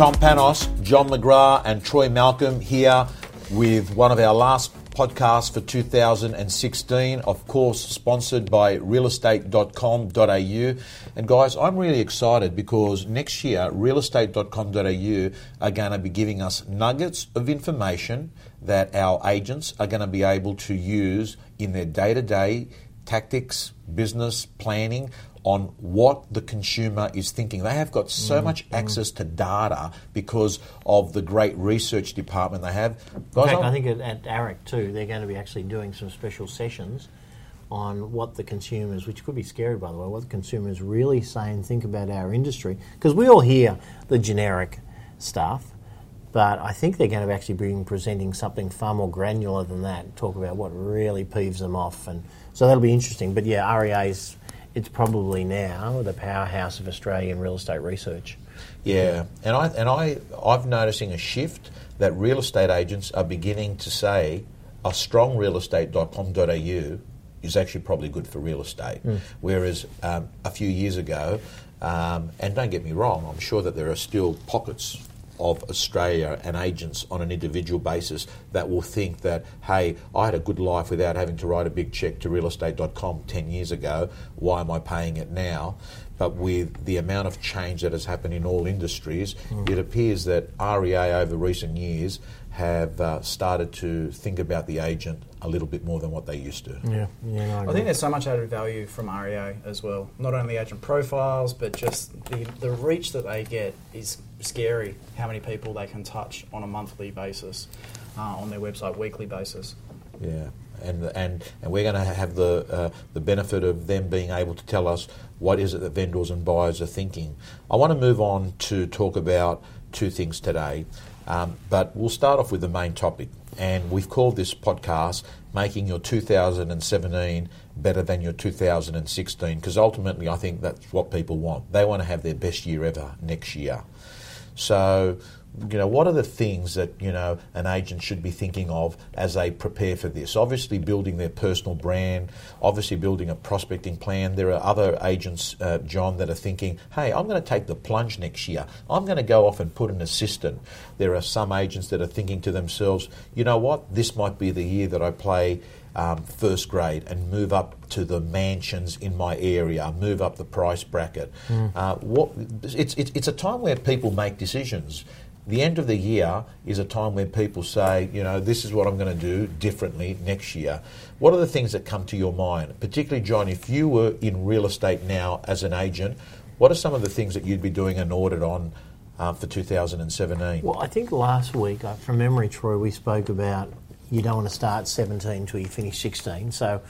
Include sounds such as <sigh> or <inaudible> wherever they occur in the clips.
Tom Panos, John McGrath, and Troy Malcolm here with one of our last podcasts for 2016, of course, sponsored by realestate.com.au. And guys, I'm really excited because next year, realestate.com.au are going to be giving us nuggets of information that our agents are going to be able to use in their day to day tactics, business, planning on what the consumer is thinking. They have got so mm, much mm. access to data because of the great research department they have. Guys, In fact, I think at, at AREC too, they're going to be actually doing some special sessions on what the consumers, which could be scary by the way, what the consumers really say and think about our industry. Because we all hear the generic stuff, but I think they're going to actually be presenting something far more granular than that. Talk about what really peeves them off, and so that'll be interesting. But yeah, REA's it's probably now the powerhouse of Australian real estate research. Yeah, and I and I I've noticing a shift that real estate agents are beginning to say a strong realestate.com.au is actually probably good for real estate. Mm. Whereas um, a few years ago, um, and don't get me wrong, I'm sure that there are still pockets of Australia and agents on an individual basis that will think that, hey, I had a good life without having to write a big check to realestate.com 10 years ago. Why am I paying it now? But with the amount of change that has happened in all industries, mm. it appears that REA over recent years have uh, started to think about the agent a little bit more than what they used to. Yeah, yeah I, I, think there's so much added value from REA as well. Not only agent profiles, but just the, the reach that they get is scary. How many people they can touch on a monthly basis, uh, on their website, weekly basis. Yeah, and and and we're going to have the uh, the benefit of them being able to tell us what is it that vendors and buyers are thinking. I want to move on to talk about two things today. Um, but we'll start off with the main topic, and we've called this podcast Making Your 2017 Better Than Your 2016, because ultimately I think that's what people want. They want to have their best year ever next year. So you know, what are the things that, you know, an agent should be thinking of as they prepare for this? Obviously, building their personal brand, obviously, building a prospecting plan. There are other agents, uh, John, that are thinking, hey, I'm going to take the plunge next year. I'm going to go off and put an assistant. There are some agents that are thinking to themselves, you know what, this might be the year that I play. Um, first grade and move up to the mansions in my area, move up the price bracket. Mm. Uh, what, it's, it's, it's a time where people make decisions the end of the year is a time when people say, you know, this is what I'm going to do differently next year. What are the things that come to your mind? Particularly, John, if you were in real estate now as an agent, what are some of the things that you'd be doing an audit on uh, for 2017? Well, I think last week, uh, from memory, Troy, we spoke about you don't want to start 17 until you finish 16. So,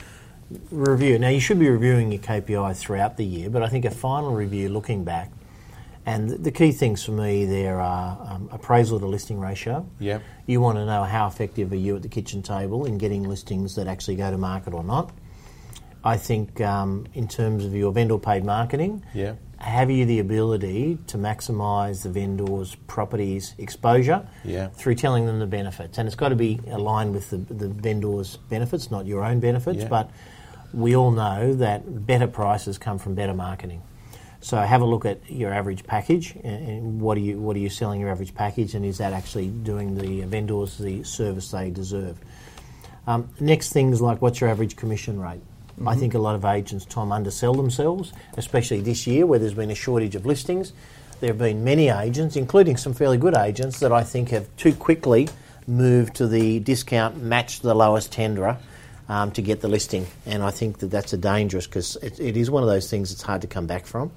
review. Now, you should be reviewing your KPI throughout the year, but I think a final review looking back and the key things for me there are um, appraisal to listing ratio. Yeah. You want to know how effective are you at the kitchen table in getting listings that actually go to market or not. I think um, in terms of your vendor paid marketing, yeah. Have you the ability to maximise the vendor's properties exposure yeah. through telling them the benefits? And it's got to be aligned with the, the vendor's benefits, not your own benefits. Yeah. But we all know that better prices come from better marketing. So have a look at your average package and what are you what are you selling your average package and is that actually doing the vendors the service they deserve? Um, next things like what's your average commission rate? Mm-hmm. I think a lot of agents, Tom, undersell themselves, especially this year where there's been a shortage of listings. There have been many agents, including some fairly good agents, that I think have too quickly moved to the discount match the lowest tenderer um, to get the listing. And I think that that's a dangerous because it, it is one of those things that's hard to come back from.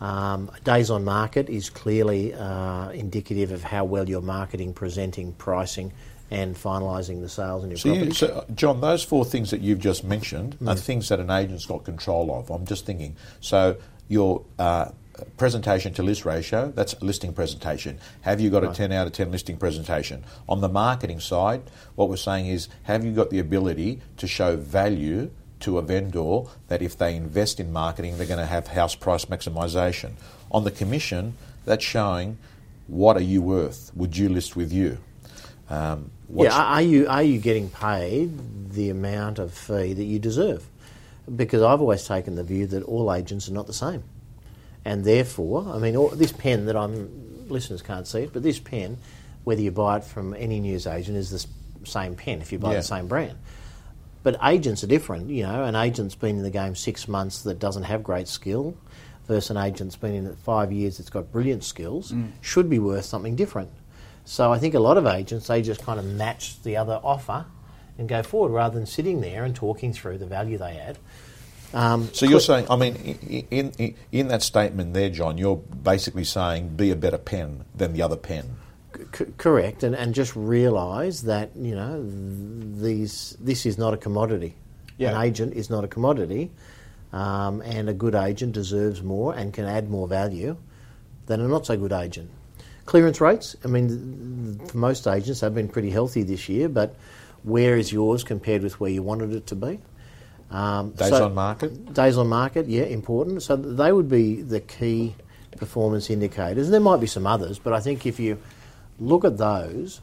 Um, days on market is clearly uh, indicative of how well you're marketing, presenting, pricing, and finalising the sales in your so property. You, so, John, those four things that you've just mentioned mm. are things that an agent's got control of. I'm just thinking. So your uh, presentation to list ratio, that's a listing presentation. Have you got right. a 10 out of 10 listing presentation? On the marketing side, what we're saying is, have you got the ability to show value to a vendor that if they invest in marketing, they're going to have house price maximisation. On the commission, that's showing what are you worth? Would you list with you? Um, yeah, are you are you getting paid the amount of fee that you deserve? Because I've always taken the view that all agents are not the same, and therefore, I mean, all, this pen that I'm listeners can't see it, but this pen, whether you buy it from any news agent, is the same pen if you buy Yeah. the same brand. But agents are different. You know, an agent's been in the game six months that doesn't have great skill versus an agent's been in it five years that's got brilliant skills should be worth something different. So I think a lot of agents, they just kind of match the other offer and go forward rather than sitting there and talking through the value they add. Um, So you're saying, I mean, in, in in that statement there, John, you're basically saying be a better pen than the other pen. C- correct, and, and just realise that you know these this is not a commodity. Yeah. An agent is not a commodity, um, and a good agent deserves more and can add more value than a not so good agent. Clearance rates, I mean, for most agents, they've been pretty healthy this year, but where is yours compared with where you wanted it to be? Um, Days so- on market. Days on market, yeah, important. So they would be the key performance indicators. And there might be some others, but I think if you look at those,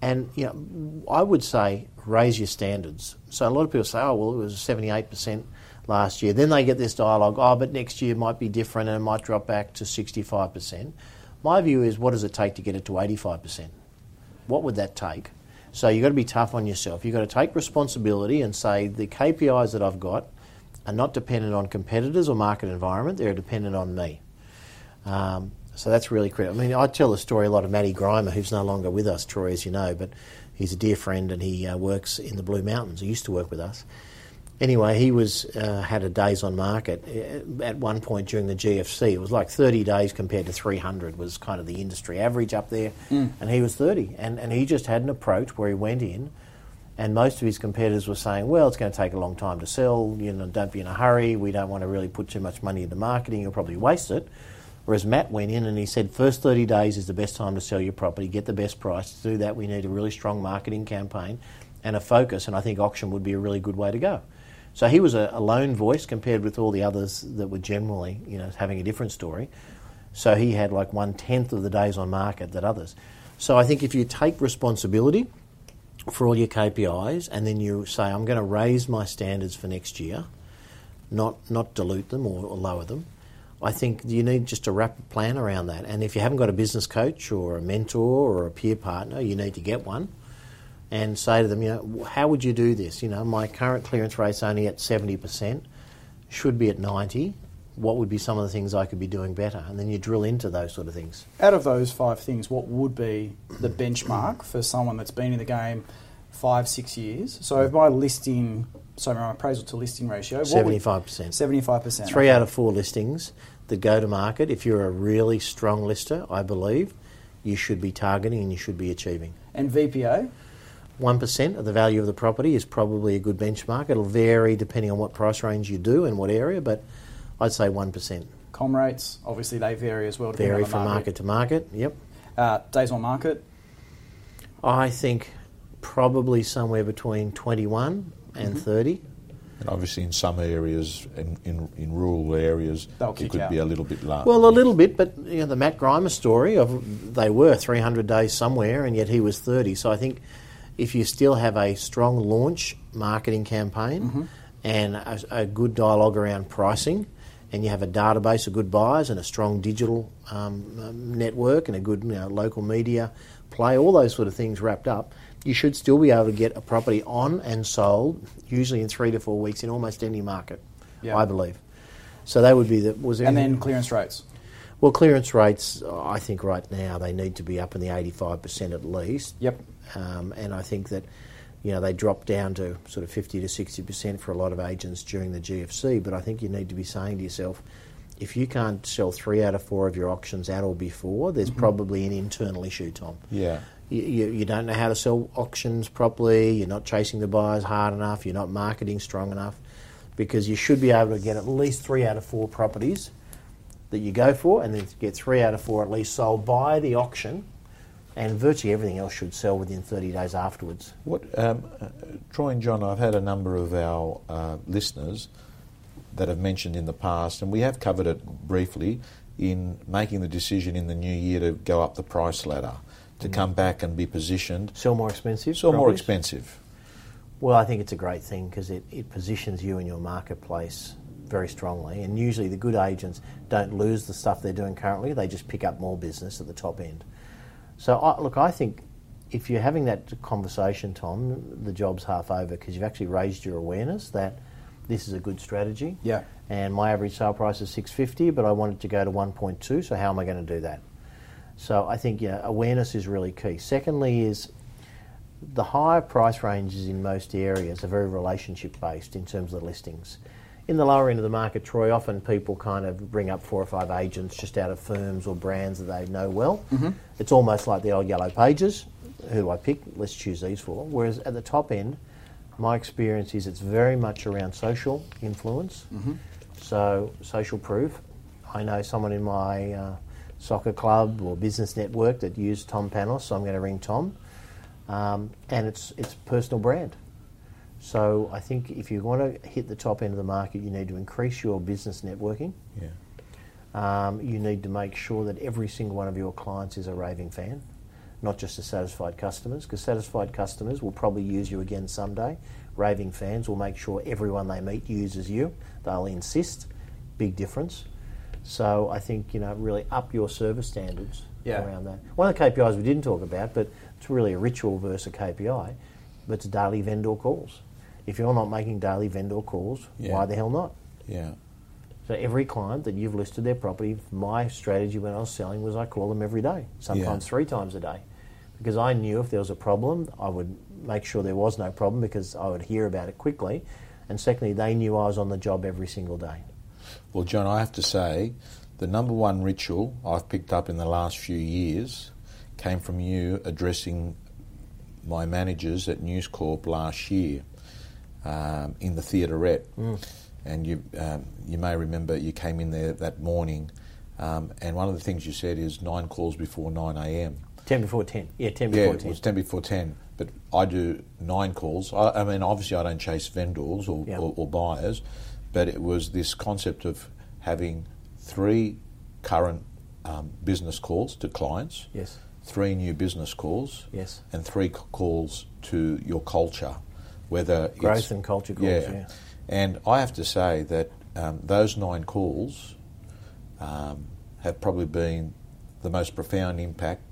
and you know, I would say raise your standards. So a lot of people say, "Oh, well, it was seventy-eight percent last year." Then they get this dialogue, "Oh, but next year might be different and it might drop back to sixty-five percent." My view is, what does it take to get it to eighty-five percent? What would that take? So you've got to be tough on yourself. You've got to take responsibility and say the KPIs that I've got are not dependent on competitors or market environment. They're dependent on me. Um, so that's really critical. I mean, I tell the story a lot of Matty Grimer, who's no longer with us, Troy, as you know, but he's a dear friend and he uh, works in the Blue Mountains. He used to work with us. Anyway, he was uh, had a days on market uh, at one point during the GFC. It was like 30 days compared to 300 was kind of the industry average up there, and he was 30. And and he just had an approach where he went in, and most of his competitors were saying, "Well, it's going to take a long time to sell. You know, don't be in a hurry. We don't want to really put too much money into marketing. You'll probably waste it." Whereas Matt went in and he said, first 30 days is the best time to sell your property, get the best price. To do that, we need a really strong marketing campaign and a focus, and I think auction would be a really good way to go. So he was a, a lone voice compared with all the others that were generally, you know, having a different story. So he had like one tenth of the days on market that others. So I think if you take responsibility for all your KPIs and then you say, I'm going to raise my standards for next year, not not dilute them or, or lower them. I think you need just a rapid plan around that. And if you haven't got a business coach or a mentor or a peer partner, you need to get one and say to them, you know, how would you do this? You know, my current clearance rate's only at 70%, should be at 90. What would be some of the things I could be doing better? And then you drill into those sort of things. Out of those five things, what would be the benchmark for someone that's been in the game five, six years? So if my listing, sorry, my appraisal to listing ratio, what would- 75%. 75%. Three out of four listings that go to market, if you're a really strong lister, I believe, you should be targeting and you should be achieving. And VPA? 1% of the value of the property is probably a good benchmark. It'll vary depending on what price range you do and what area, but I'd say 1%. Com rates, obviously they vary as well. Vary on from market to market, yep. Uh, days on market, I think probably somewhere between 21 and 30. And obviously, in some areas, in, in, in rural areas, They'll it could out. be a little bit larger. Well, a little bit, but you know, the Matt Grimer story of they were 300 days somewhere, and yet he was 30. So I think if you still have a strong launch marketing campaign and a, a good dialogue around pricing, and you have a database of good buyers and a strong digital um, um, network and a good you know, local media play, all those sort of things wrapped up, you should still be able to get a property on and sold, usually in three to four weeks, in almost any market. Yeah. I believe. So that would be the was there and then clearance rates. well, clearance rates, I think right now they need to be up in the 85% at least. Yep. Um, and I think that, you know, they dropped down to sort of 50 to 60% for a lot of agents during the GFC. But I think you need to be saying to yourself, if you can't sell three out of four of your auctions at or before, there's probably an internal issue, Tom. yeah. You, you, you don't know how to sell auctions properly, you're not chasing the buyers hard enough, you're not marketing strong enough, because you should be able to get at least three out of four properties that you go for, and then get three out of four at least sold by the auction, and virtually everything else should sell within 30 days afterwards. What, um, uh, Troy and John, I've had a number of our uh, listeners that have mentioned in the past, and we have covered it briefly in making the decision in the new year to go up the price ladder, to come back and be positioned. Sell more expensive? So more expensive. Well, I think it's a great thing because it, it positions you in your marketplace very strongly, and usually the good agents don't lose the stuff they're doing currently; they just pick up more business at the top end. So, I, look, I think if you're having that conversation, Tom, the job's half over because you've actually raised your awareness that this is a good strategy. Yeah. And my average sale price is 650, but I want it to go to 1.2. So how am I going to do that? So I think yeah, awareness is really key. Secondly, is the higher price ranges in most areas are very relationship based in terms of the listings. In the lower end of the market, Troy, often people kind of bring up four or five agents just out of firms or brands that they know well. Mm-hmm. It's almost like the old yellow pages. Who do I pick? Let's choose these four. Whereas at the top end, my experience is it's very much around social influence. Mm-hmm. So, social proof. I know someone in my uh, soccer club or business network that used Tom Panos, so I'm going to ring Tom. Um, and it's, it's personal brand. So I think if you want to hit the top end of the market, you need to increase your business networking. Yeah. Um, you need to make sure that every single one of your clients is a raving fan, not just the satisfied customers, because satisfied customers will probably use you again someday. Raving fans will make sure everyone they meet uses you. They'll insist. Big difference. So I think you know really up your service standards Yeah. around that. One of the KPIs we didn't talk about, but it's really a ritual versus a KPI, but it's daily vendor calls. If you're not making daily vendor calls, Yeah. why the hell not? Yeah. So every client that you've listed their property, my strategy when I was selling was I call them every day, sometimes Yeah. three times a day, because I knew if there was a problem, I would make sure there was no problem because I would hear about it quickly, and secondly, they knew I was on the job every single day. Well, John, I have to say, the number one ritual I've picked up in the last few years came from you addressing my managers at News Corp last year um, in the theaterette. And you, um, you may remember you came in there that morning, um, and one of the things you said is nine calls before 9 a.m. Ten before ten, yeah, ten before Yeah, before it ten. was 10 before 10, but I do nine calls. I, I mean, obviously, I don't chase vendors or, Yeah. or, or buyers, but it was this concept of having three current um, business calls to clients, Yes, three new business calls, yes, and three c- calls to your culture, whether growth and culture calls. Yeah, and I have to say that um, those nine calls um, have probably been the most profound impact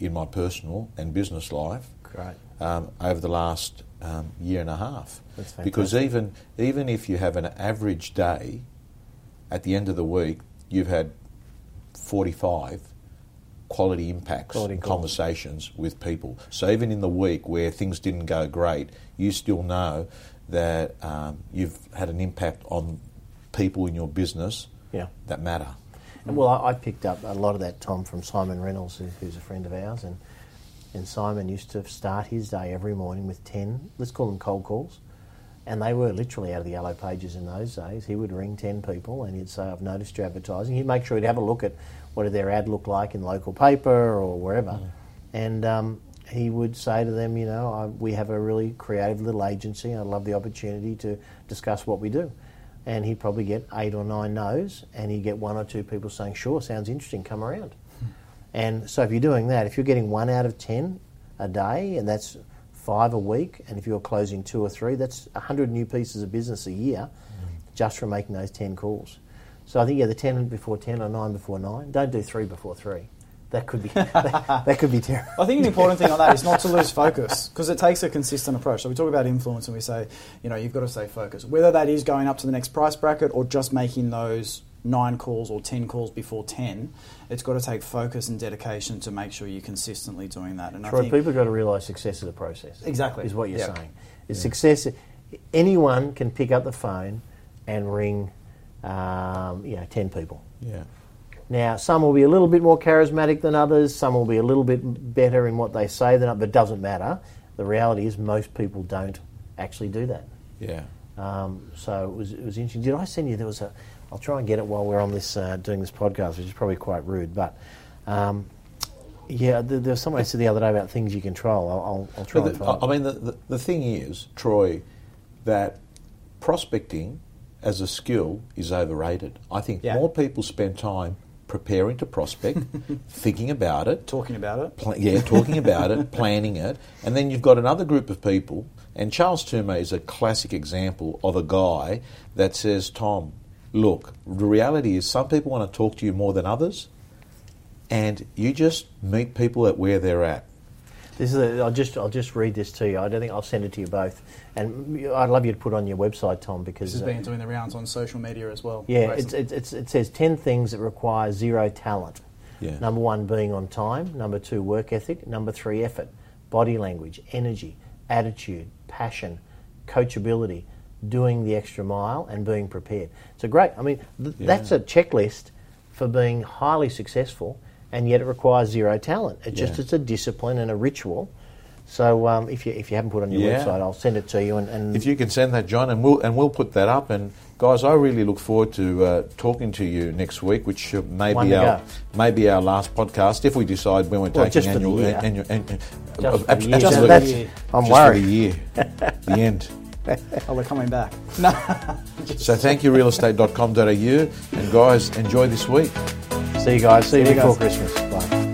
in my personal and business life great. um, over the last um, year and a half. That's Because even even if you have an average day, at the end of the week, you've had 45 quality impacts Quality conversations with people. So even in the week where things didn't go great, you still know that um, you've had an impact on people in your business Yeah. that matter. And well, I, I picked up a lot of that, Tom, from Simon Reynolds, who, who's a friend of ours, and and Simon used to start his day every morning with ten, let's call them cold calls, and they were literally out of the yellow pages in those days. He would ring ten people, and he'd say, "I've noticed your advertising." He'd make sure he'd have a look at what did their ad look like in local paper or wherever, and. Um, he would say to them, you know, I, we have a really creative little agency. I'd love the opportunity to discuss what we do and he'd probably get eight or nine no's, and he'd get one or two people saying, "Sure, sounds interesting, come around." And so, if you're doing that, if you're getting one out of ten a day, and that's five a week, and if you're closing two or three, that's hundred new pieces of business a year, just from making those ten calls. So I think yeah, the ten before ten or nine before nine. Don't do three before three. That could be <laughs> that, that could be terrible. I think an important thing on that is not to lose <laughs> focus because it takes a consistent approach. So we talk about influence and we say, you know, you've got to stay focused. Whether that is going up to the next price bracket or just making those nine calls or ten calls before ten, it's got to take focus and dedication to make sure you're consistently doing that. And I Troy, think people have got to realise success is a process. Exactly. Is what you're Yeah. saying. Is success, anyone can pick up the phone and ring, um, you know, 10 people. Yeah. Now, some will be a little bit more charismatic than others, some will be a little bit better in what they say than others, but it doesn't matter. The reality is most people don't actually do that. Yeah. Um, so it was, it was interesting. Did I send you? There was a. I'll try and get it while we're on this uh, doing this podcast, which is probably quite rude. But um, yeah, there, there was someone I said the other day about things you control. I'll, I'll, I'll try But and the, find. I mean, the, the, the thing is, Troy, that prospecting as a skill is overrated. I think Yeah. more people spend time preparing to prospect, <laughs> thinking about it, talking about it. pla- yeah, talking about it, <laughs> planning it, and then you've got another group of people. And Charles Toomey is a classic example of a guy that says, "Tom, look, the reality is some people want to talk to you more than others, and you just meet people at where they're at. This is. A, I'll just. I'll just read this to you. I don't think I'll send it to you both, and I'd love you to put it on your website, Tom, because This has uh, been doing the rounds on social media as well. Yeah, Right, it's, it's, it's, it says 10 things that require zero talent. Yeah. Number one, being on time. Number two, work ethic. Number three, effort. Body language, energy, attitude, passion, coachability, doing the extra mile, and being prepared. So great. I mean, th- that's a checklist for being highly successful, and yet it requires zero talent. It just it's a discipline and a ritual. So um, if you if you haven't put it on your Yeah. website, I'll send it to you. And, and If you can send that, John, and we'll and we'll put that up. And guys, I really look forward to uh, talking to you next week, which may One be our go. may be our last podcast if we decide when we're Well, taking just for the annual annual. an- Just ab- the year. Just absolutely. for the year. I'm Just worried. the year, <laughs> the end. <laughs> oh, we're coming back. <laughs> So thank you, realestate.com.au, and guys, enjoy this week. see you guys. See you See you before guys. Christmas. Bye.